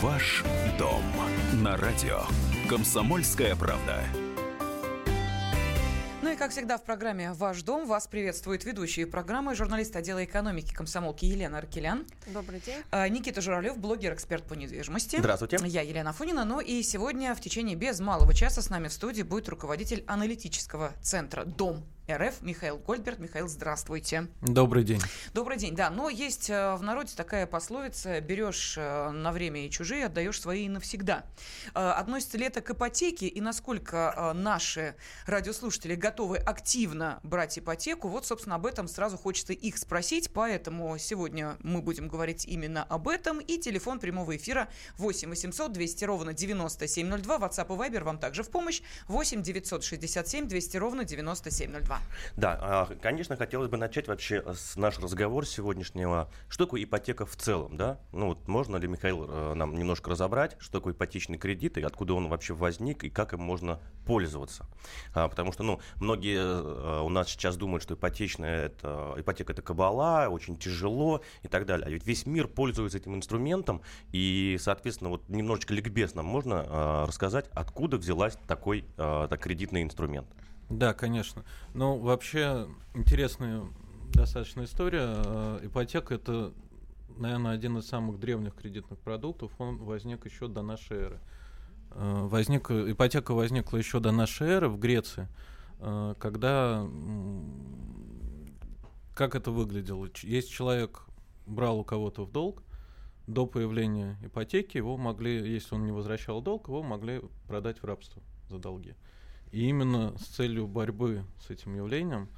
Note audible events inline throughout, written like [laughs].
Ваш дом на радио. Комсомольская правда. Ну и, как всегда, в программе «Ваш дом» вас приветствует ведущие программы, журналист отдела экономики комсомолки Елена Аркелян. Добрый день. А, Никита Журавлев, блогер-эксперт по недвижимости. Здравствуйте. Я Елена Фонина. Ну и сегодня в течение без малого часа с нами в студии будет руководитель аналитического центра «Дом РФ Михаил Гольдберг. Михаил, здравствуйте. Добрый день. Добрый день, да. Но есть э, в народе такая пословица «берешь э, на время и чужие, отдаешь свои и навсегда». Э, относится ли это к ипотеке и насколько наши радиослушатели готовы активно брать ипотеку? Вот, собственно, об этом сразу хочется их спросить, поэтому сегодня мы будем говорить именно об этом. И телефон прямого эфира 8 800 200 ровно 9702. WhatsApp и Viber вам также в помощь. 8 967 200 ровно 9702. Да, а, конечно, хотелось бы начать вообще с наш разговор сегодняшнего. Что такое ипотека в целом, да? Ну вот можно ли, Михаил, э, нам немножко разобрать, что такое ипотечный кредит и откуда он вообще возник и как им можно пользоваться? А, потому что, ну, многие э, у нас сейчас думают, что ипотечная это, ипотека это кабала, очень тяжело и так далее. А ведь весь мир пользуется этим инструментом, и, соответственно, вот немножечко ликбез можно а, рассказать, откуда взялась такой а, так, кредитный инструмент? Да, конечно. Ну, вообще, интересная достаточно история. Э, ипотека – это, наверное, один из самых древних кредитных продуктов. Он возник еще до нашей эры. Э, возник, ипотека возникла еще до нашей эры в Греции, э, когда... Как это выглядело? Есть человек брал у кого-то в долг, до появления ипотеки его могли, если он не возвращал долг, его могли продать в рабство за долги. И именно с целью борьбы с этим явлением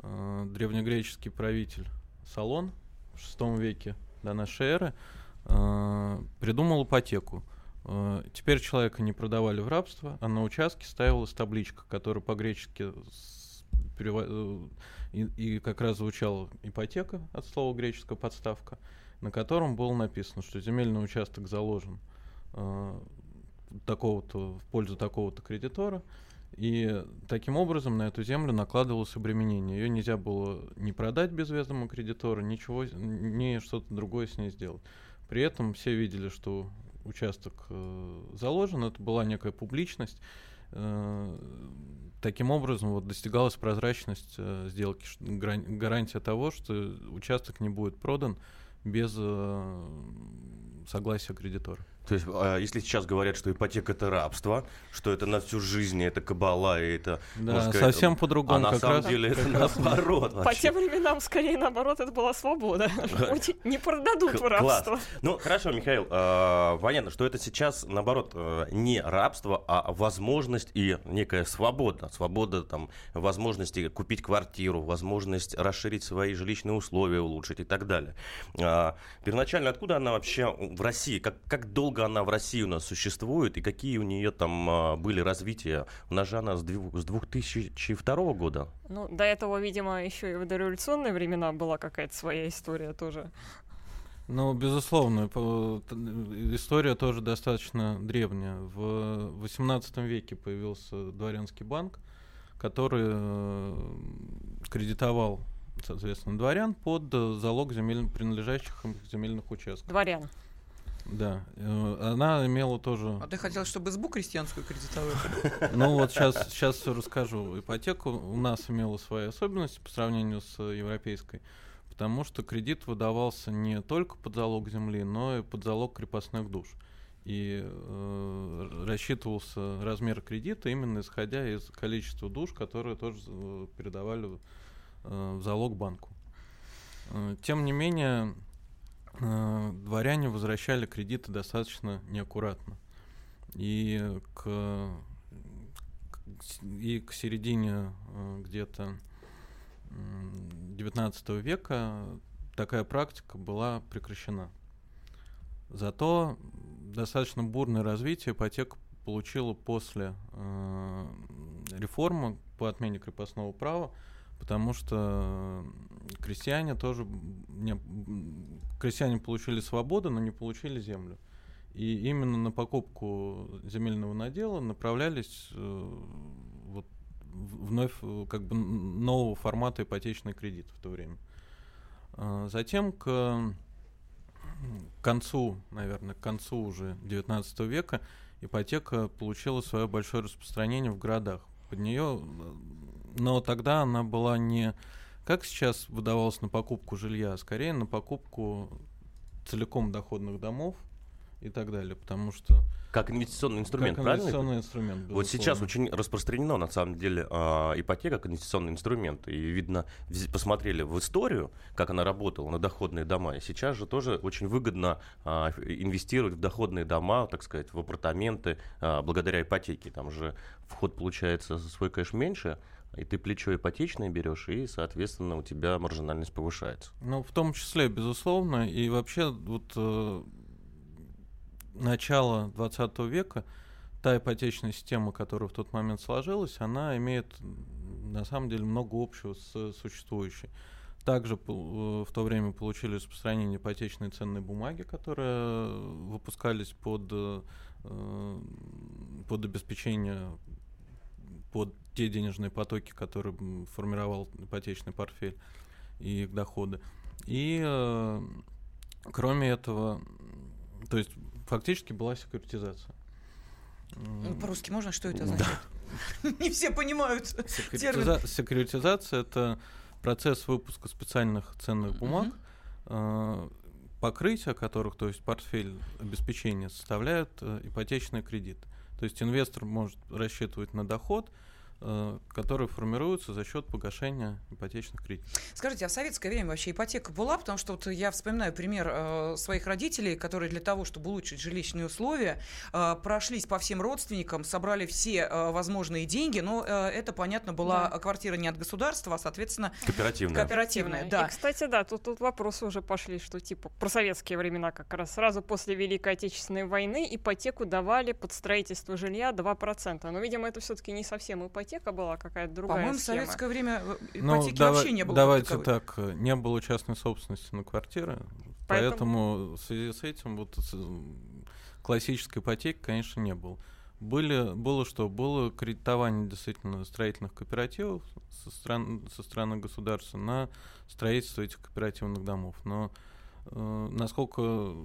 э, древнегреческий правитель Салон в VI веке до нашей эры э, придумал ипотеку. Э, теперь человека не продавали в рабство, а на участке ставилась табличка, которая по-гречески э, и, и как раз звучала ипотека от слова греческая подставка, на котором было написано, что земельный участок заложен э, такого-то в пользу такого-то кредитора, и таким образом на эту землю накладывалось обременение. Ее нельзя было не продать безвестному кредитору, ничего, ни что-то другое с ней сделать. При этом все видели, что участок э, заложен, это была некая публичность. Э, таким образом вот, достигалась прозрачность э, сделки, гарантия того, что участок не будет продан без э, согласия кредитора. То есть, а, если сейчас говорят, что ипотека это рабство, что это на всю жизнь, это кабала, и это... Да, сказать, совсем по-другому. А на самом раз, деле это наоборот. По тем временам, скорее наоборот, это была свобода. [laughs] Не продадут в рабство. Ну, хорошо, Михаил, а, понятно, что это сейчас, наоборот, э, не рабство, а возможность и некая свобода. Свобода, там, возможности купить квартиру, возможность расширить свои жилищные условия, улучшить и так далее. А, первоначально откуда она вообще в России? Как, как долго долго она в России у нас существует и какие у нее там а, были развития? У нас же она с 2002 года. Ну, до этого, видимо, еще и в дореволюционные времена была какая-то своя история тоже. Ну, безусловно, история тоже достаточно древняя. В XVIII веке появился дворянский банк, который э, кредитовал, соответственно, дворян под залог земель... принадлежащих им земельных участков. Дворян. Да, э, она имела тоже... А ты хотел, чтобы избу крестьянскую кредитовали? [laughs] Ну вот сейчас, сейчас все расскажу. Ипотека у нас имела свои особенности по сравнению с европейской, потому что кредит выдавался не только под залог земли, но и под залог крепостных душ. И э, рассчитывался размер кредита именно исходя из количества душ, которые тоже э, передавали э, в залог банку. Э, тем не менее, дворяне возвращали кредиты достаточно неаккуратно. И к, и к середине э, где-то 19 века такая практика была прекращена. Зато достаточно бурное развитие ипотека получила после э, реформы по отмене крепостного права, потому что крестьяне тоже не, крестьяне получили свободу, но не получили землю. И именно на покупку земельного надела направлялись э, вот, вновь э, как бы нового формата ипотечный кредит в то время. А затем к, концу, наверное, к концу уже 19 века ипотека получила свое большое распространение в городах. Под нее, но тогда она была не как сейчас выдавалась на покупку жилья, а скорее на покупку целиком доходных домов и так далее, потому что как инвестиционный инструмент, как правильно? инвестиционный инструмент. Безусловно. Вот сейчас очень распространено, на самом деле, э, ипотека как инвестиционный инструмент. И, видно, посмотрели в историю, как она работала на доходные дома. И сейчас же тоже очень выгодно э, инвестировать в доходные дома, так сказать, в апартаменты, э, благодаря ипотеке. Там же вход получается свой кэш меньше, и ты плечо ипотечное берешь, и, соответственно, у тебя маржинальность повышается. Ну, в том числе, безусловно, и вообще вот э, начало 20 века, та ипотечная система, которая в тот момент сложилась, она имеет на самом деле много общего с существующей. Также э, в то время получили распространение ипотечные ценные бумаги, которые выпускались под, э, под обеспечение, под те денежные потоки, которые формировал ипотечный портфель и их доходы. И э, кроме этого, то есть фактически была секуритизация. Ну, по-русски можно? Что это означает? Да. [laughs] Не все понимают. Секуритиза- секуритизация это процесс выпуска специальных ценных бумаг, uh-huh. покрытие которых, то есть портфель обеспечения, составляет э, ипотечный кредит. То есть инвестор может рассчитывать на доход, которые формируются за счет погашения ипотечных кредитов. Скажите, а в советское время вообще ипотека была? Потому что вот я вспоминаю пример э, своих родителей, которые для того, чтобы улучшить жилищные условия, э, прошлись по всем родственникам, собрали все э, возможные деньги, но э, это, понятно, была да. квартира не от государства, а, соответственно, кооперативная. Кооперативная, да. И, кстати, да, тут, тут вопросы уже пошли, что типа про советские времена как раз сразу после Великой Отечественной войны ипотеку давали под строительство жилья 2%. Но, видимо, это все-таки не совсем ипотека ипотека была какая-то другая По-моему, в советское время э, ипотеки ну, вообще не было. Давайте таковой. так, не было частной собственности на квартиры, поэтому, поэтому в связи с этим вот классической ипотеки, конечно, не было. Были, было что? Было кредитование действительно строительных кооперативов со, стран, со стороны государства на строительство этих кооперативных домов. Но э, насколько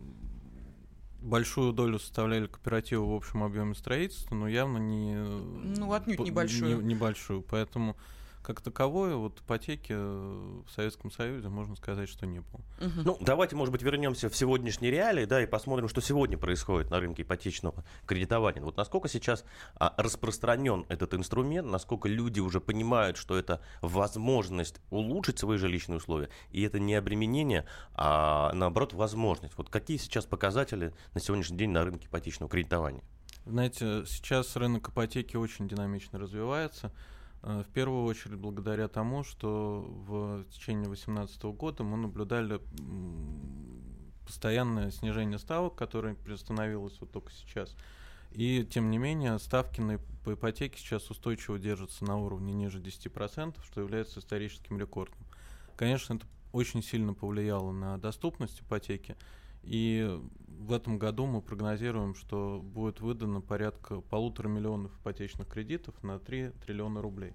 большую долю составляли кооперативы в общем объеме строительства, но явно не... Ну, отнюдь небольшую. Не, небольшую. Поэтому как таковой вот ипотеки в Советском Союзе можно сказать, что не было. Угу. Ну, давайте, может быть, вернемся в сегодняшние реалии, да, и посмотрим, что сегодня происходит на рынке ипотечного кредитования. Вот насколько сейчас а, распространен этот инструмент, насколько люди уже понимают, что это возможность улучшить свои жилищные условия, и это не обременение, а наоборот возможность. Вот какие сейчас показатели на сегодняшний день на рынке ипотечного кредитования? Знаете, сейчас рынок ипотеки очень динамично развивается. Э, в первую очередь благодаря тому, что в течение 2018 года мы наблюдали постоянное снижение ставок, которое приостановилось вот только сейчас. И тем не менее ставки на, по ипотеке сейчас устойчиво держатся на уровне ниже 10%, что является историческим рекордом. Конечно, это очень сильно повлияло на доступность ипотеки. И в этом году мы прогнозируем, что будет выдано порядка полутора миллионов ипотечных кредитов на 3 триллиона рублей.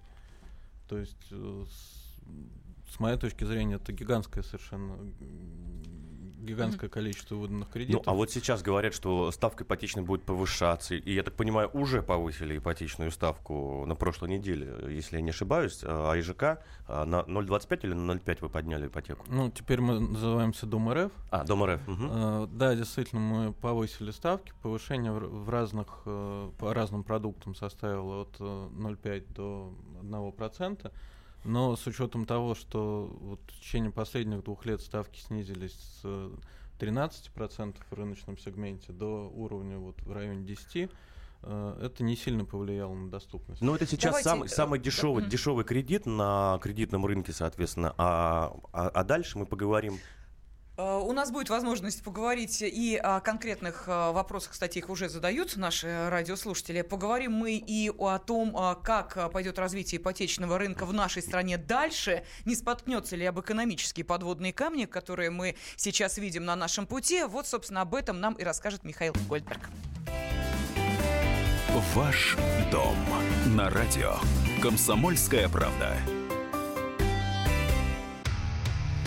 То есть, э, с, с моей точки зрения, это гигантское совершенно гигантское количество выданных кредитов. Ну, а вот сейчас говорят, что ставка ипотечной будет повышаться. И, я так понимаю, уже повысили ипотечную ставку на прошлой неделе, если я не ошибаюсь. А ИЖК а, на 0,25 или на 0,5 вы подняли ипотеку? Ну, теперь мы называемся Дом РФ. А, Дом РФ. Угу. А, да, действительно, мы повысили ставки. Повышение в, в разных, э, по разным продуктам составило от 0,5 э, до 1%. Но с учетом того, что вот в течение последних двух лет ставки снизились с 13% в рыночном сегменте до уровня вот в районе 10%, э, это не сильно повлияло на доступность. Но это сейчас Давайте... самый, самый дешевый, дешевый кредит на кредитном рынке, соответственно. А, а, а дальше мы поговорим Э, у нас будет возможность поговорить и о конкретных э, вопросах, кстати, их уже задают наши радиослушатели. Поговорим мы и о том, э, как пойдет развитие ипотечного рынка в нашей стране дальше, не споткнется ли об экономические подводные камни, которые мы сейчас видим на нашем пути. Вот, собственно, об этом нам и расскажет Михаил Гольдберг. Ваш дом на радио. Комсомольская правда.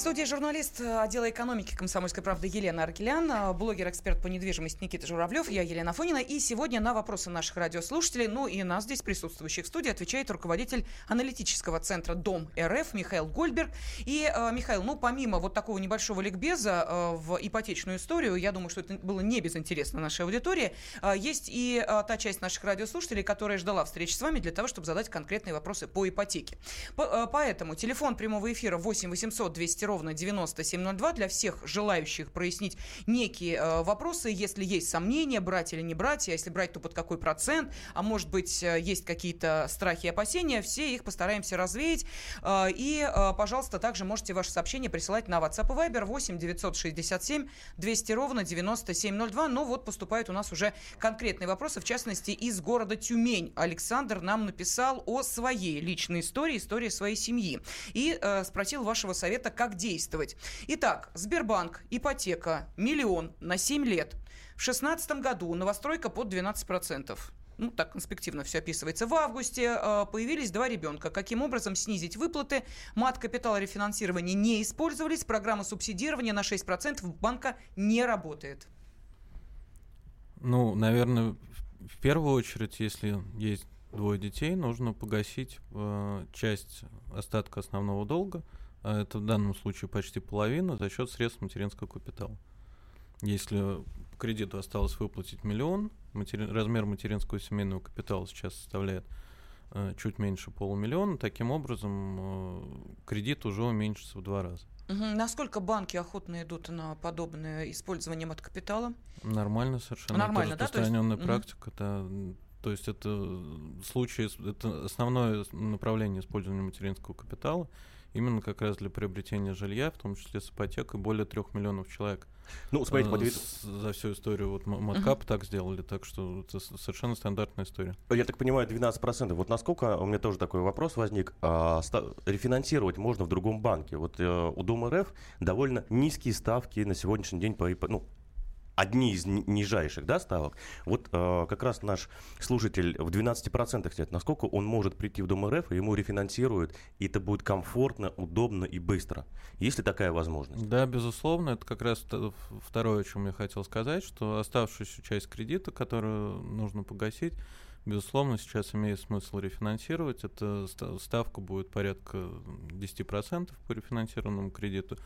В студии журналист э, отдела экономики «Комсомольской правды» Елена Аркелян, э, блогер-эксперт по недвижимости Никита Журавлев, я Елена Фонина. И сегодня на вопросы наших радиослушателей, ну и нас здесь присутствующих в студии, отвечает руководитель аналитического центра «Дом РФ» Михаил Гольберг. И, э, Михаил, ну помимо вот такого небольшого ликбеза в ипотечную историю, я думаю, что это было не безинтересно нашей аудитории, есть и та часть наших радиослушателей, которая ждала встречи с вами для того, чтобы задать конкретные вопросы по ипотеке. По, поэтому телефон прямого эфира 8 800 200 ровно 9702 для всех желающих прояснить некие э, вопросы, если есть сомнения, брать или не брать, а если брать, то под какой процент, а может быть, э, есть какие-то страхи и опасения, все их постараемся развеять. Э, и, пожалуйста, также можете ваши сообщения присылать на WhatsApp и Viber 8 967 200 ровно 9702. Но вот поступают у нас уже конкретные вопросы, в частности, из города Тюмень. Александр нам написал о своей личной истории, истории своей семьи. И спросил вашего совета, как действовать. Итак, Сбербанк, ипотека, миллион на 7 лет. В 2016 году новостройка под 12%. Ну, так конспективно все описывается. В августе э, появились два ребенка. Каким образом снизить выплаты? Мат капитала рефинансирования не использовались. Программа субсидирования на 6% банка не работает. Ну, наверное, в первую очередь, если есть двое детей, нужно погасить э, часть остатка основного долга, а это в данном случае почти половина, за счет средств материнского капитала. Если по кредиту осталось выплатить миллион, матери... размер материнского семейного капитала сейчас составляет э, чуть меньше полумиллиона, таким образом э, кредит уже уменьшится в два раза. Насколько банки охотно идут на подобное использование от капитала? Нормально совершенно. Нормально, это да? Распространенная мгм. практика. Да. То есть это э, случаи, с- это основное направление использования материнского капитала именно как раз для приобретения жилья, в том числе с ипотекой, более трех миллионов человек. Ну, смотрите, э, подвид- с- за всю историю вот Маткап так сделали, так что это совершенно стандартная история. Я так понимаю, 12%. Вот насколько, у меня тоже такой вопрос возник, а, ста- рефинансировать можно в другом банке? Вот э, у Дома РФ довольно низкие ставки на сегодняшний день по, ну, одни из ни- нижайших да, ставок. Вот э, как раз наш слушатель в 12% сидит. Насколько он может прийти в Дом РФ, и ему рефинансируют, и это будет комфортно, удобно и быстро? Есть ли такая возможность? Да, безусловно, это как раз второе, о чем я хотел сказать, что оставшуюся часть кредита, которую нужно погасить, безусловно, сейчас имеет смысл рефинансировать. Ста- ставка будет порядка 10% по рефинансированному кредиту.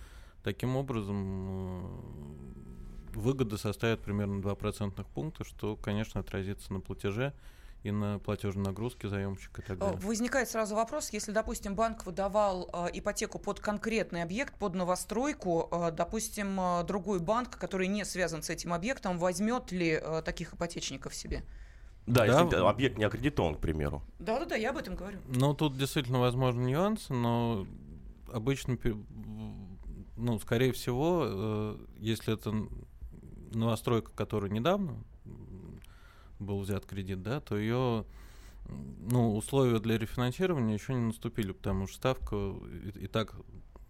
Таким образом, э, выгода составит примерно 2 процентных пункта, что, конечно, отразится на платеже и на платежной нагрузке заемщика и так Э, далее. Возникает сразу вопрос, если, допустим, банк выдавал э, ипотеку под конкретный объект, под новостройку, э, допустим, э, другой банк, который не связан с этим объектом, возьмет ли э, таких ипотечников себе? Да, Да, если объект не аккредитован, к примеру. Да-да-да, я об этом говорю. Ну, тут действительно возможны нюансы, но обычно, ну, скорее всего, э, если это новостройка, которая недавно был взят кредит, да, то ее ну, условия для рефинансирования еще не наступили, потому что ставка и, и так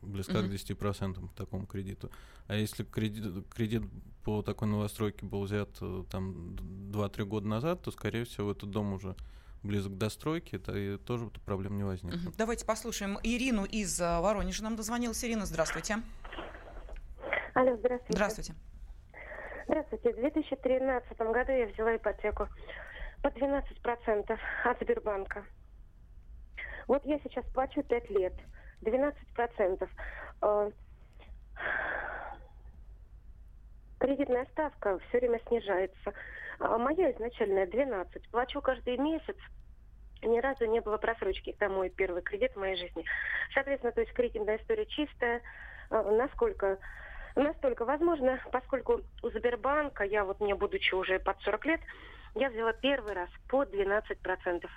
близка Мгм. к 10% по такому кредиту. А если кредит, кредит по такой новостройке был взят э, там д- 2-3 года назад, то, скорее всего, этот дом уже близок к достройке, то и тоже проблем не возникнет. Мгм. Давайте послушаем Ирину из э, Воронежа. Нам дозвонилась Ирина. Здравствуйте. Алло, здравствуйте. Здравствуйте. Здравствуйте. В 2013 году я взяла ипотеку по 12% от Сбербанка. Вот я сейчас плачу 5 лет. 12%. Э, Кредитная ставка все время снижается. А моя изначальная 12. Плачу каждый месяц. Ни разу не было просрочки. Это мой первый кредит в моей жизни. Соответственно, то есть кредитная история чистая. Э, Насколько Настолько возможно, поскольку у Сбербанка, я вот мне будучи уже под 40 лет, я взяла первый раз по 12%.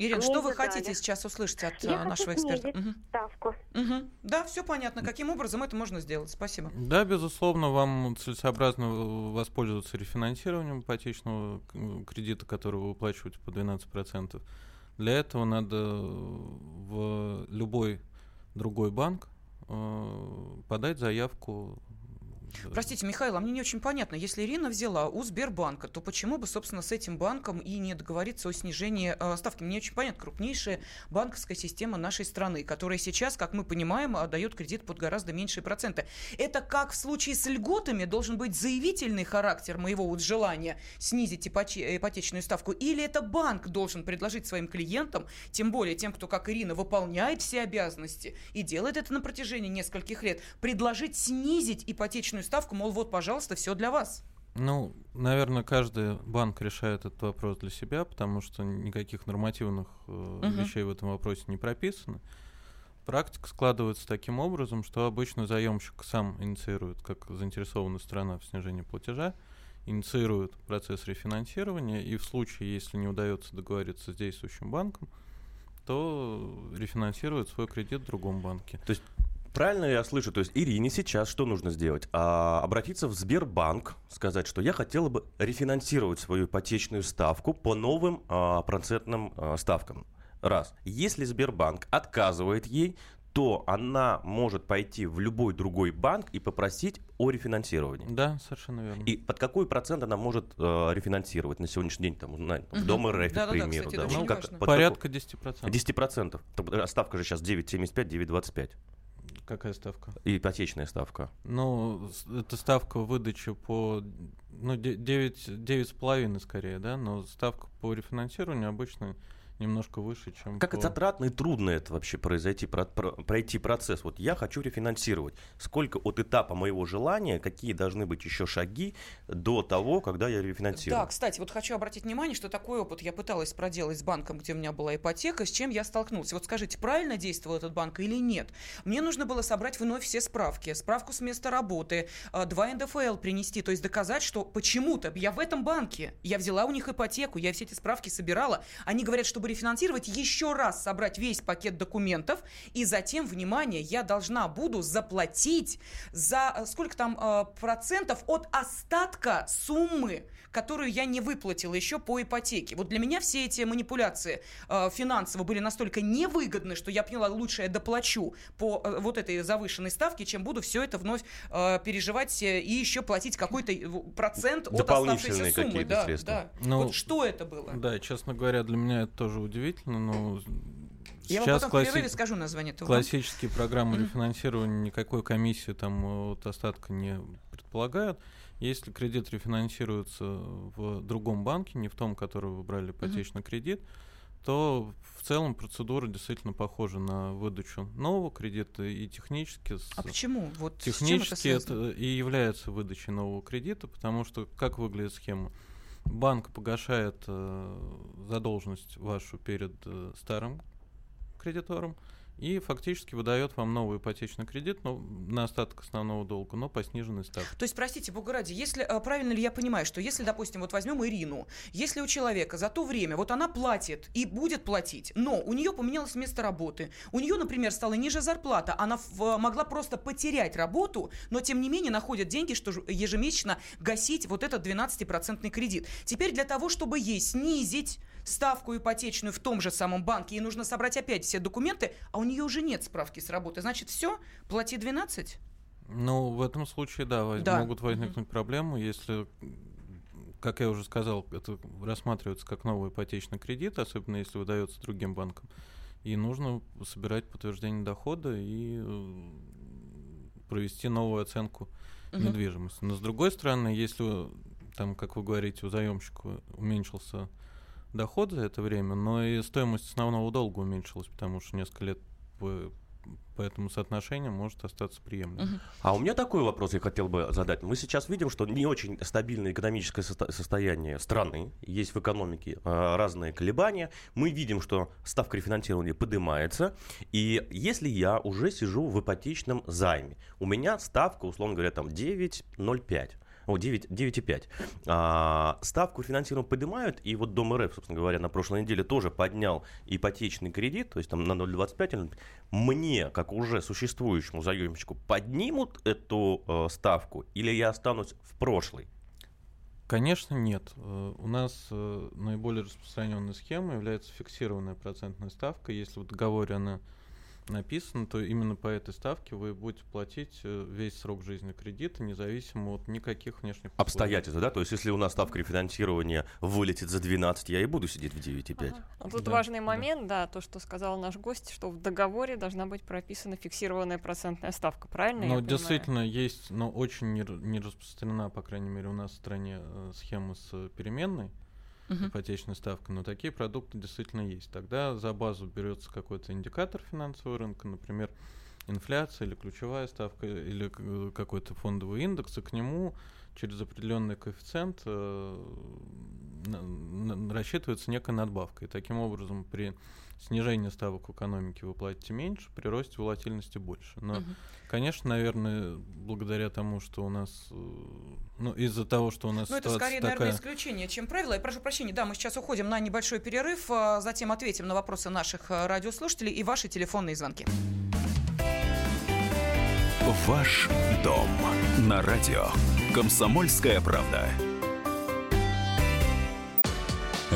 Ирина, что вы дали. хотите сейчас услышать от Я э, хочу нашего эксперта? Мгм. ставку. Мгм. Да, все понятно. Каким образом это можно сделать? Спасибо. Да, безусловно, вам целесообразно в- воспользоваться рефинансированием ипотечного к- кредита, который вы выплачиваете по 12%. Для этого надо в любой другой банк э, подать заявку. Простите, Михаил, а мне не очень понятно. Если Ирина взяла у Сбербанка, то почему бы, собственно, с этим банком и не договориться о снижении э, ставки? Мне не очень понятно. Крупнейшая банковская система нашей страны, которая сейчас, как мы понимаем, э, дает кредит под гораздо меньшие проценты. Это как в случае с льготами должен быть заявительный характер моего вот желания снизить ипотечную ставку? Или это банк должен предложить своим клиентам, тем более тем, кто, как Ирина, выполняет все обязанности и делает это на протяжении нескольких лет, предложить снизить ипотечную ставку, мол, вот, пожалуйста, все для вас. Ну, наверное, каждый банк решает этот вопрос для себя, потому что никаких нормативных э, Мгм. вещей в этом вопросе не прописано. Практика складывается таким образом, что обычно заемщик сам инициирует, как заинтересованная сторона в снижении платежа, инициирует процесс рефинансирования, и в случае, если не удается договориться с действующим банком, то рефинансирует свой кредит в другом банке. Правильно я слышу? То есть Ирине сейчас что нужно сделать? А, обратиться в Сбербанк, сказать, что я хотела бы рефинансировать свою ипотечную ставку по новым а, процентным а, ставкам. Раз. Если Сбербанк отказывает ей, то она может пойти в любой другой банк и попросить о рефинансировании. Да, совершенно верно. И под какой процент она может э, рефинансировать на сегодняшний день, там, на, в Мгм. Дом РФ, Да-да-да, к примеру. кстати, да? очень как- Порядка 10%. какой- 10%. Так, э, Ставка же сейчас 9,75, 9,25. Какая ставка? Ипотечная ставка. Ну, это ставка выдачи по ну, де- девять девять с половиной скорее, да, но ставка по рефинансированию обычно немножко выше, чем Как по... это затратно и трудно это вообще произойти, про- про- пройти процесс? Вот я хочу рефинансировать. Сколько от этапа моего желания, какие должны быть еще шаги до того, когда я рефинансирую? Да, кстати, вот хочу обратить внимание, что такой опыт я пыталась проделать с банком, где у меня была ипотека, с чем я столкнулась. Вот скажите, правильно действовал этот банк или нет? Мне нужно было собрать вновь все справки, справку с места работы, э, два НДФЛ принести, то есть доказать, что почему-то я в этом банке, я взяла у них ипотеку, я все эти справки собирала. Они говорят, чтобы рефинансировать, еще раз собрать весь пакет документов, и затем, внимание, я должна буду заплатить за э, сколько там э, процентов от остатка суммы, которую я не выплатила еще по ипотеке. Вот для меня все эти манипуляции э, финансово были настолько невыгодны, что я поняла, лучше я доплачу по вот этой завышенной ставке, чем буду все это вновь переживать и еще платить какой-то процент от оставшейся суммы. Да, средства. да. Ну, вот что это было? Да, честно говоря, для меня это тоже удивительно, но я вам сейчас потом в класси- перерыве скажу название этого. классические программы рефинансирования никакой комиссии там э, от остатка не предполагают. Если кредит рефинансируется в другом банке, не в том, который вы брали ипотечный кредит, то в целом процедура действительно похожа на выдачу нового кредита и технически с- А почему? Вот это Технически это, связано? и является выдачей нового кредита, потому что как выглядит схема? Банк погашает э, задолженность вашу перед э, старым кредитором и фактически выдает вам новый ипотечный кредит но, на остаток основного долга, но по сниженной ставке. То есть, простите, Бога ради, если, а, правильно ли я понимаю, что если, допустим, вот возьмем Ирину, если у человека за то время, вот она платит и будет платить, но у нее поменялось место работы, у нее, например, стала ниже зарплата, она в- могла просто потерять работу, но тем не менее находят деньги, что ежемесячно гасить вот этот 12% кредит. Теперь для того, чтобы ей снизить ставку ипотечную в том же самом банке, ей нужно собрать опять все документы, а у нее уже нет справки с работы. Значит, все, плати 12? Ну, в этом случае, да, воз- Да. могут возникнуть проблемы, если, как я уже сказал, это рассматривается как новый ипотечный кредит, особенно если выдается другим банком. И нужно собирать подтверждение дохода и э, провести новую оценку Мгм. недвижимости. Но с другой стороны, если там, как вы говорите, у заемщика уменьшился доход за это время, но и стоимость основного долга уменьшилась, потому что несколько лет по, по этому соотношению может остаться приемлемым. А у меня такой вопрос я хотел бы задать. Мы сейчас видим, что не очень стабильное экономическое состо- состояние страны, есть в экономике а, разные колебания. Мы видим, что ставка рефинансирования поднимается. И если я уже сижу в ипотечном займе, у меня ставка, условно говоря, там 9,05. О, 9, 9,5. А, ставку финансирования поднимают, и вот Дом РФ, собственно говоря, на прошлой неделе тоже поднял ипотечный кредит, то есть там на 0,25. Мне, как уже существующему заемщику, поднимут эту э, ставку или я останусь в прошлой? Конечно, нет. Э, у нас э, наиболее распространенной схемой является фиксированная процентная ставка. Если в договоре она написано, то именно по этой ставке вы будете платить э, весь срок жизни кредита, независимо от никаких внешних обстоятельств, да? То есть, если у нас ставка рефинансирования вылетит за 12, я и буду сидеть в 9,5. Ага. Ну, тут да, важный момент, да. да, то, что сказал наш гость, что в договоре должна быть прописана фиксированная процентная ставка, правильно? Ну, действительно, есть, но очень не, не распространена, по крайней мере, у нас в стране э, схема с переменной uh-huh. ипотечной но такие продукты действительно есть. Тогда за базу берется какой-то индикатор финансового рынка, например, инфляция или ключевая ставка или какой-то фондовый индекс, и к нему через определенный коэффициент э, рассчитывается некая надбавка. И таким образом при снижении ставок в экономике вы платите меньше, при росте волатильности больше. Но, угу. конечно, наверное, благодаря тому, что у нас, э, ну, из-за того, что у нас... Ну, это скорее, такая... наверное, исключение, чем правило. Я прошу прощения, да, мы сейчас уходим на небольшой перерыв, а затем ответим на вопросы наших э, радиослушателей и ваши телефонные звонки. Ваш дом на радио. Комсомольская правда.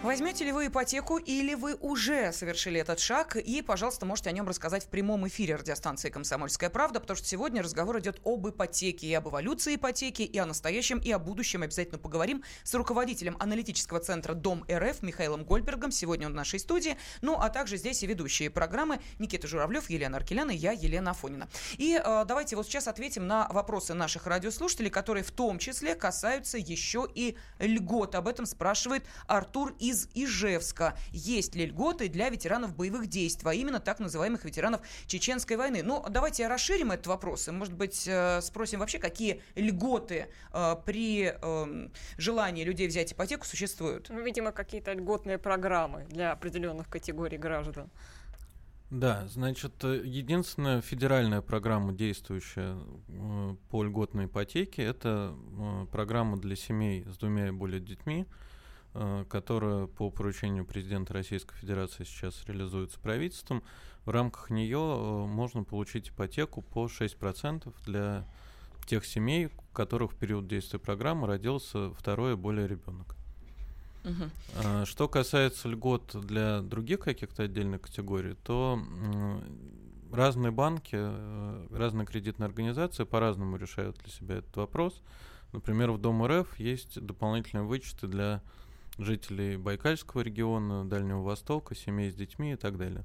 Возьмете ли вы ипотеку или вы уже совершили этот шаг? И, пожалуйста, можете о нем рассказать в прямом эфире радиостанции «Комсомольская правда», потому что сегодня разговор идет об ипотеке и об эволюции ипотеки, и о настоящем, и о будущем. Обязательно поговорим с руководителем аналитического центра «Дом РФ» Михаилом Гольбергом. Сегодня он в нашей студии. Ну, а также здесь и ведущие программы Никита Журавлев, Елена Аркелян и я, Елена Афонина. И э, давайте вот сейчас ответим на вопросы наших радиослушателей, которые в том числе касаются еще и льгот. Об этом спрашивает Артур из из Ижевска. Есть ли льготы для ветеранов боевых действий, а именно так называемых ветеранов Чеченской войны? Ну, давайте расширим этот вопрос и, может быть, э, спросим вообще, какие льготы э, при э, желании людей взять ипотеку существуют? Ну, видимо, какие-то льготные программы для определенных категорий граждан. Да, значит, единственная федеральная программа, действующая по льготной ипотеке, это программа для семей с двумя и более детьми. Э, которая по поручению президента Российской Федерации сейчас реализуется правительством. В рамках нее э, можно получить ипотеку по 6% для тех семей, у которых в период действия программы родился второй и более ребенок. Uh-huh. Что касается льгот для других каких-то отдельных категорий, то разные банки, э, разные кредитные организации по-разному решают для себя этот вопрос. Например, в Дом РФ есть дополнительные вычеты для жителей Байкальского региона, Дальнего Востока, семей с детьми и так далее.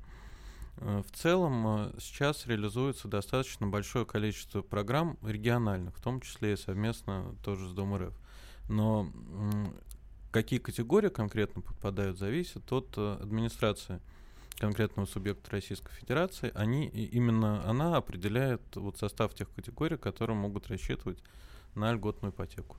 Э, в целом э, сейчас реализуется достаточно большое количество программ региональных, в том числе и совместно тоже с Дом РФ. Но какие категории конкретно попадают, зависит от э, администрации конкретного субъекта Российской Федерации. Они, именно она определяет вот состав тех категорий, которые могут рассчитывать на льготную ипотеку.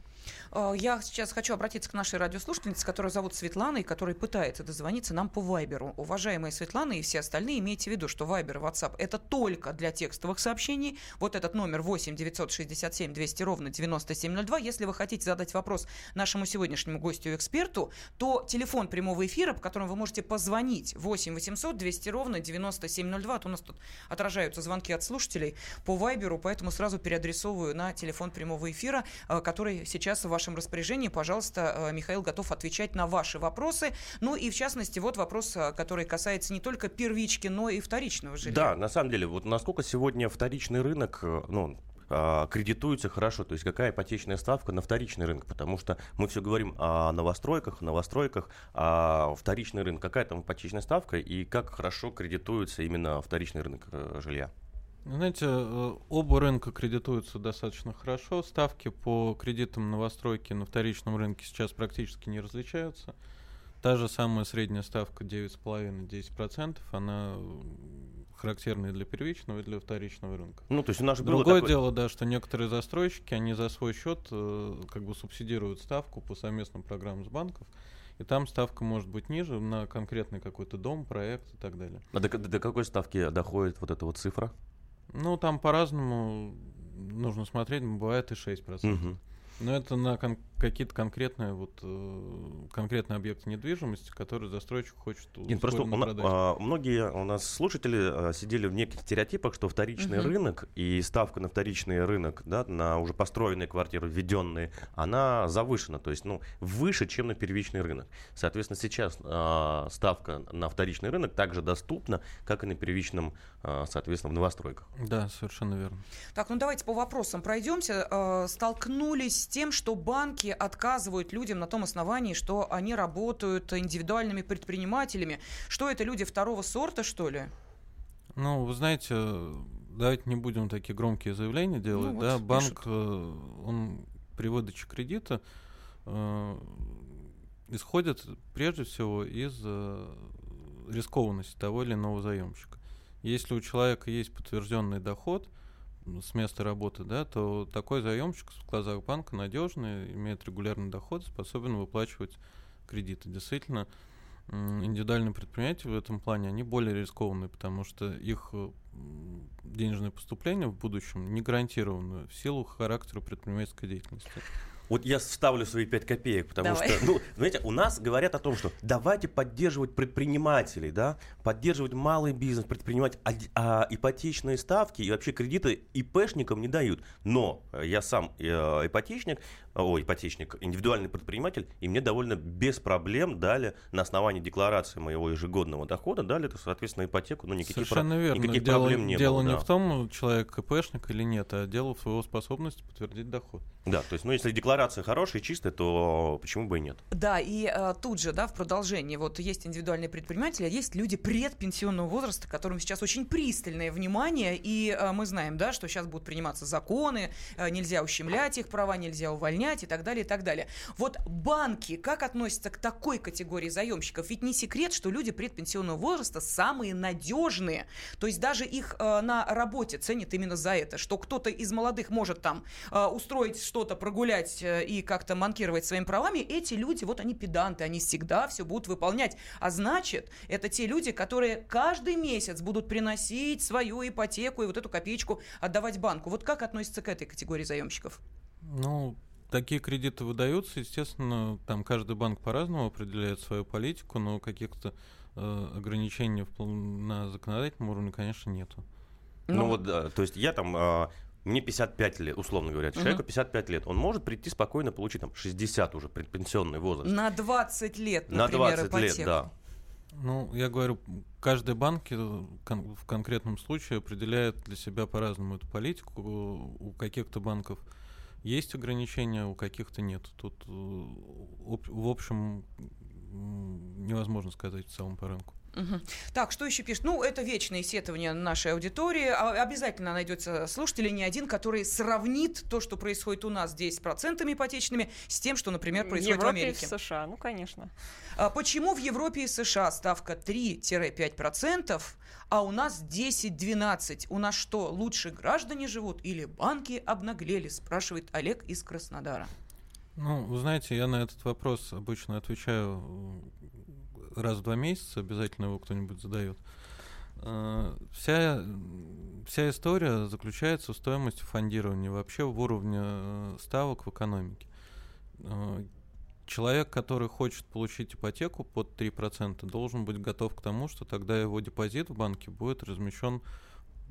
Э, я сейчас хочу обратиться к нашей радиослушательнице, которую зовут Светлана, и которая пытается дозвониться нам по Вайберу. Уважаемые Светлана и все остальные, имейте в виду, что Вайбер и WhatsApp это только для текстовых сообщений. Вот этот номер 8 967 200 ровно 9702. Если вы хотите задать вопрос нашему сегодняшнему гостю-эксперту, то телефон прямого эфира, по которому вы можете позвонить 8 800 200 ровно 9702. А то у нас тут отражаются звонки от слушателей по Вайберу, поэтому сразу переадресовываю на телефон прямого эфира, э, который сейчас сейчас в вашем распоряжении. Пожалуйста, э, Михаил готов отвечать на ваши вопросы. Ну и в частности, вот вопрос, э, который касается не только первички, но и вторичного жилья. Да, на самом деле, вот насколько сегодня вторичный рынок, э, ну, а, кредитуются хорошо, то есть какая ипотечная ставка на вторичный рынок, потому что мы все говорим о новостройках, новостройках, а вторичный рынок, какая там ипотечная ставка и как хорошо кредитуется именно вторичный рынок жилья. Знаете, э, оба рынка кредитуются достаточно хорошо. Ставки по кредитам новостройки на вторичном рынке сейчас практически не различаются. Та же самая средняя ставка 9,5-10%, она характерная для первичного и для вторичного рынка. Ну, то есть у нас Другое такое- дело, да, что некоторые застройщики, они за свой счет э, как бы субсидируют ставку по совместным программам с банков, и там ставка может быть ниже на конкретный какой-то дом, проект и так далее. А до, до какой ставки доходит вот эта вот цифра? Ну, там по-разному нужно смотреть, бывает и 6%. Мгм. Но это на кон- какие-то конкретные, вот, э, конкретные объекты недвижимости, которые застройщик хочет Нет, просто у а, многие у нас слушатели а, сидели в неких стереотипах, что вторичный Мгм. рынок и ставка на вторичный рынок, да, на уже построенные квартиры, введенные, она завышена, то есть, ну, выше, чем на первичный рынок. Соответственно, сейчас а, ставка на вторичный рынок также доступна, как и на первичном, а, соответственно, в новостройках. Да, совершенно верно. Так, ну давайте по вопросам пройдемся. Э, Столкнулись с тем, что банки отказывают людям на том основании, что они работают индивидуальными предпринимателями. Что это люди второго сорта, что ли? Ну, вы знаете, давайте не будем такие громкие заявления делать. вот да, пишут. банк, э, он при выдаче кредита э, исходит прежде всего из э, рискованности того или иного заемщика. Если у человека есть подтвержденный доход с места работы, да, то такой заемщик в глазах банка надежный, имеет регулярный доход, способен выплачивать кредиты. Действительно, индивидуальные предприниматели в этом плане, они более рискованные, потому что их э, м, денежное поступление в будущем не гарантировано в силу характера предпринимательской деятельности. Вот я вставлю свои 5 копеек, потому Давай. что, ну, знаете, у нас говорят о том, что давайте поддерживать предпринимателей, да, поддерживать малый бизнес, предпринимать, а, а ипотечные ставки и вообще кредиты ИПшникам не дают. Но э, я сам э, ипотечник, ой, ипотечник, индивидуальный предприниматель, и мне довольно без проблем дали на основании декларации моего ежегодного дохода, дали, это, соответственно, ипотеку, ну, никаких, Совершенно про- верно. никаких дело проблем не дело было. не да. в том, человек КПшник или нет, а дело в его способности подтвердить доход. Да, то есть, ну, если декларация хорошая и чистая, то почему бы и нет? Да, и э, тут же, да, в продолжении, вот есть индивидуальные предприниматели, а есть люди предпенсионного возраста, которым сейчас очень пристальное внимание, и э, мы знаем, да, что сейчас будут приниматься законы, э, нельзя ущемлять их права, нельзя увольнять и так далее, и так далее. Вот банки как относятся к такой категории заемщиков? Ведь не секрет, что люди предпенсионного возраста самые надежные, то есть даже их э, на работе ценят именно за это, что кто-то из молодых может там э, устроить что-то, прогулять э, и как-то манкировать своими правами, эти люди, вот они педанты, они всегда все будут выполнять. А значит, это те люди, которые каждый месяц будут приносить свою ипотеку и вот эту копеечку отдавать банку. Вот как относится к этой категории заемщиков? Ну, такие кредиты выдаются, естественно, там каждый банк по-разному определяет свою политику, но каких-то э, ограничений в на законодательном уровне, конечно, нету. Ну, вот, да, то есть я там, а, мне 55 лет, условно говоря, человеку 55 лет, он может прийти спокойно получить там 60 уже, предпенсионный возраст. На 20 лет, На например, 20 ипотеку. лет, да. Ну, я говорю, каждый банк э, в конкретном случае определяет для себя по-разному эту политику. У каких-то банков есть ограничения, у каких-то нет. Тут, э, в общем, невозможно сказать в целом по рынку. Так, что еще пишет? Ну, это вечные сетования нашей аудитории. А- Обязательно найдется слушатель, и не один, который сравнит то, что происходит у нас здесь с процентами ипотечными, с тем, что, например, В происходит в Европе и Америке. в США, ну, конечно. А почему в Европе и США ставка 3-5%, а у нас 10-12%? У нас что, лучше граждане живут или банки обнаглели? Спрашивает Олег из Краснодара. Ну, вы знаете, я на этот вопрос обычно отвечаю раз в два месяца, обязательно его кто-нибудь задает. Э, Вся, вся история заключается в стоимости фондирования, вообще в уровне э, ставок в экономике. Э, Человек, который хочет получить ипотеку под 3%, должен быть готов к тому, что тогда его депозит в банке будет размещен,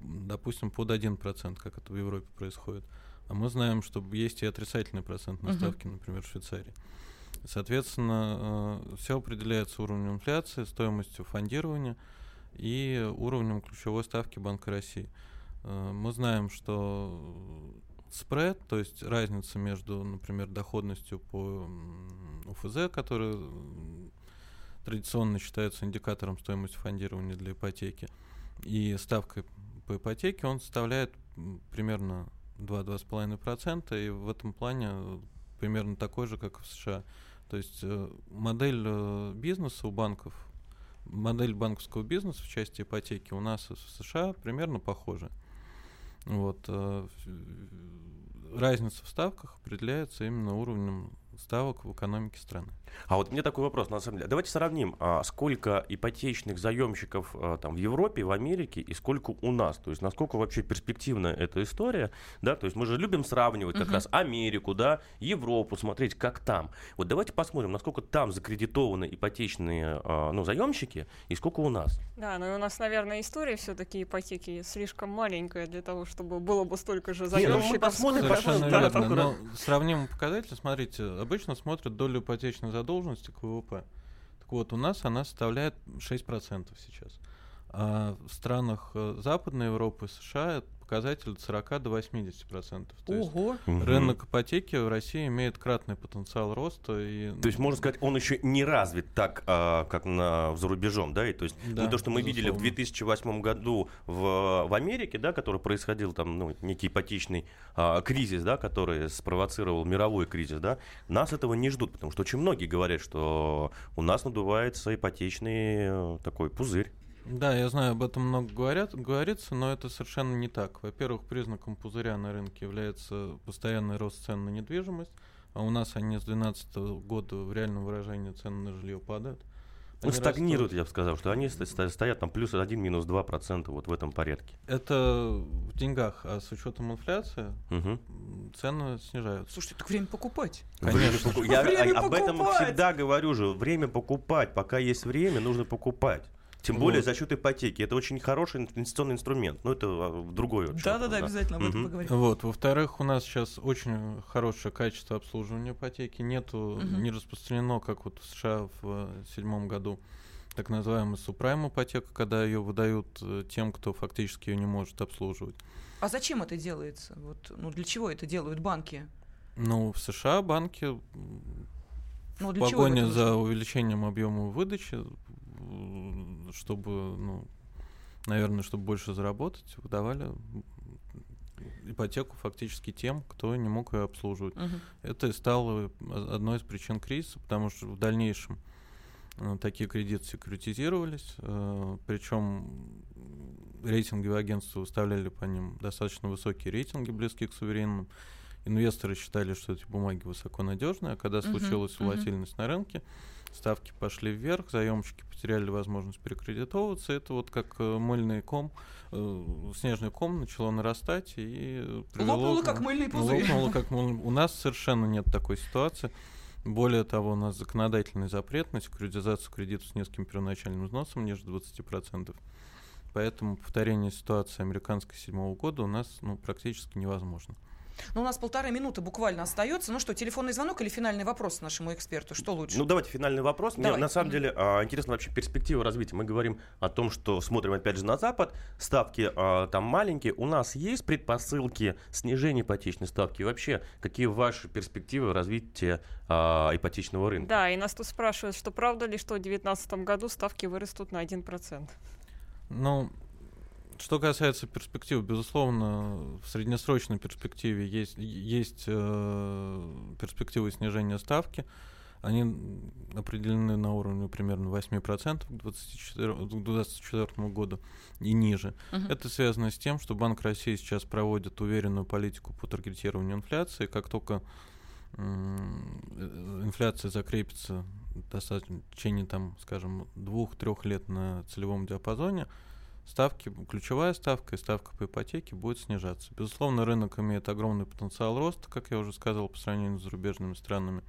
допустим, под 1%, как это в Европе происходит. А мы знаем, что есть и отрицательные процентные Мгм. ставки, например, в Швейцарии. Соответственно, все определяется уровнем инфляции, стоимостью фондирования и уровнем ключевой ставки Банка России. Э, Мы знаем, что спред, то есть разница между, например, доходностью по УФЗ, который м, традиционно считается индикатором стоимости фондирования для ипотеки, и ставкой по ипотеке, он составляет примерно 2-2,5%, и в этом плане э, примерно такой же, как в США. То есть э, модель э, бизнеса у банков, модель банковского бизнеса в части ипотеки у нас в США примерно похожа. Вот, э, разница в ставках определяется именно уровнем ставок в экономике страны. А вот мне такой вопрос, на самом деле. Давайте сравним, а, сколько ипотечных заемщиков а, там в Европе, в Америке и сколько у нас. То есть насколько вообще перспективна эта история, да? То есть мы же любим сравнивать как Мгм. раз Америку, да, Европу, смотреть, как там. Вот давайте посмотрим, насколько там закредитованы ипотечные, а, ну, заемщики и сколько у нас. Да, ну и у нас, наверное, история все-таки ипотеки слишком маленькая для того, чтобы было бы столько же Не, ну мы заемщиков. посмотрим, сколько- Совершенно да, верно. Но сравнимые показатели, смотрите, обычно смотрят долю ипотечной задолженности к ВВП. Так вот, у нас она составляет 6% сейчас. А в странах э, Западной Европы, США, показатель от 40 до 80%. То есть Ого. рынок ипотеки в России имеет кратный потенциал роста. И, То есть, можно сказать, он еще не развит так, а, как на, за рубежом, да, и то есть Да, ну, то, что мы видели в безусловно. 2008 году в, в Америке, да, который происходил там, ну, некий ипотечный а, кризис, да, который спровоцировал мировой кризис, да, нас этого не ждут, потому что очень многие говорят, что у нас надувается ипотечный э, такой пузырь. Да, я знаю, об этом много говорят, говорится, но это совершенно не так. Во-первых, признаком пузыря на рынке является постоянный рост цен на недвижимость, а у нас они с 2012 года в реальном выражении цены на жилье падают. Ну, Они стагнируют, растут. я бы сказал, что они стоят там плюс 1, минус 2 процента вот в этом порядке. Это в деньгах, а с учетом инфляции м, цены снижаются. Слушайте, так время покупать. Время Конечно. поку- Я Время о- об этом покупать! всегда говорю же. Время покупать. Пока есть время, нужно покупать. Тем более Вот. за счет ипотеки. Это очень хороший инвестиционный инструмент. Но это а, в другой вот Да-да-да, вопрос, обязательно об этом поговорим. Вот. Во-вторых, у нас сейчас очень хорошее качество обслуживания ипотеки. Нету, не распространено, как вот в США в э, седьмом году, так называемая супрайм ипотека, когда ее выдают э, тем, кто фактически ее не может обслуживать. А зачем это делается? Вот, ну, для чего это делают банки? Ну, в США банки Ну, в погоне за увеличением объема выдачи, чтобы, ну, наверное, чтобы больше заработать, выдавали ипотеку фактически тем, кто не мог ее обслуживать. Мгм. Это и стало одной из причин кризиса, потому что в дальнейшем э, такие кредиты секретизировались, причем рейтинговые агентства выставляли по ним достаточно высокие рейтинги, близкие к суверенным. Инвесторы считали, что эти бумаги высоконадежные, а когда Мгм, случилась волатильность на рынке, ставки пошли вверх, заемщики потеряли возможность перекредитовываться. Это вот как э, мыльный ком, э, снежный ком начало нарастать и привело Лопнуло, к- как мыльный пузырь. Лопнуло, как мыльный- У нас совершенно нет такой ситуации. Более того, у нас законодательный запрет на секуритизацию кредитов с низким первоначальным взносом ниже 20%. Поэтому повторение ситуации американской седьмого года у нас ну, практически невозможно. Ну, у нас полторы минуты буквально остается. Ну что, телефонный звонок или финальный вопрос нашему эксперту? Что лучше? Ну, давайте финальный вопрос. Мне Давай. на самом деле а, интересно вообще перспектива развития. Мы говорим о том, что смотрим опять же на Запад, ставки а, там маленькие. У нас есть предпосылки снижения ипотечной ставки? И вообще, какие ваши перспективы развития а, ипотечного рынка? Да, и нас тут спрашивают, что правда ли, что в 2019 году ставки вырастут на 1%. Ну, что касается перспектив, безусловно, в среднесрочной перспективе есть, есть э, перспективы снижения ставки. Они определены на уровне примерно 8% к 2024 к 2024 году и ниже. Мгм. Это связано с тем, что Банк России сейчас проводит уверенную политику по таргетированию инфляции. Как только э, инфляция закрепится достаточно в течение, там, скажем, двух-трех лет на целевом диапазоне, ставки, ключевая ставка и ставка по ипотеке будет снижаться. Безусловно, рынок имеет огромный потенциал роста, как я уже сказал, по сравнению с зарубежными странами.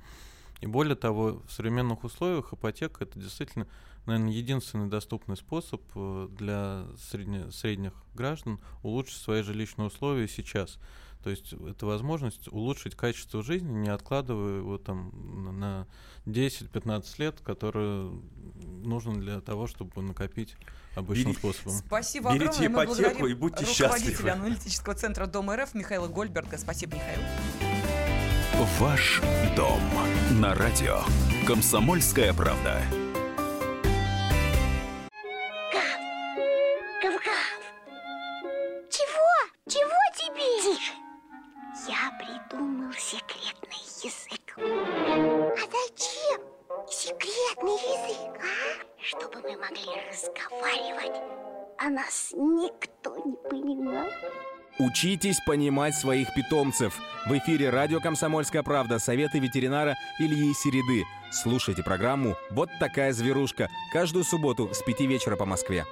И более того, в современных условиях ипотека это действительно, наверное, единственный доступный способ э, для средне- средних граждан улучшить свои жилищные условия сейчас. То есть это возможность улучшить качество жизни, не откладывая его там на 10-15 лет, которые нужно для того, чтобы накопить обычным Бери- способом. Спасибо Берите огромное. Мы ипотеку благодарим и будьте руководителя счастливы. [laughs] аналитического центра Дома РФ Михаила Гольберга. Спасибо, Михаил. Ваш дом на радио. Комсомольская правда. Нас никто не понимал. Учитесь понимать своих питомцев. В эфире радио «Комсомольская правда» советы ветеринара Ильи Середы. Слушайте программу «Вот такая зверушка» каждую субботу с 5 вечера по Москве.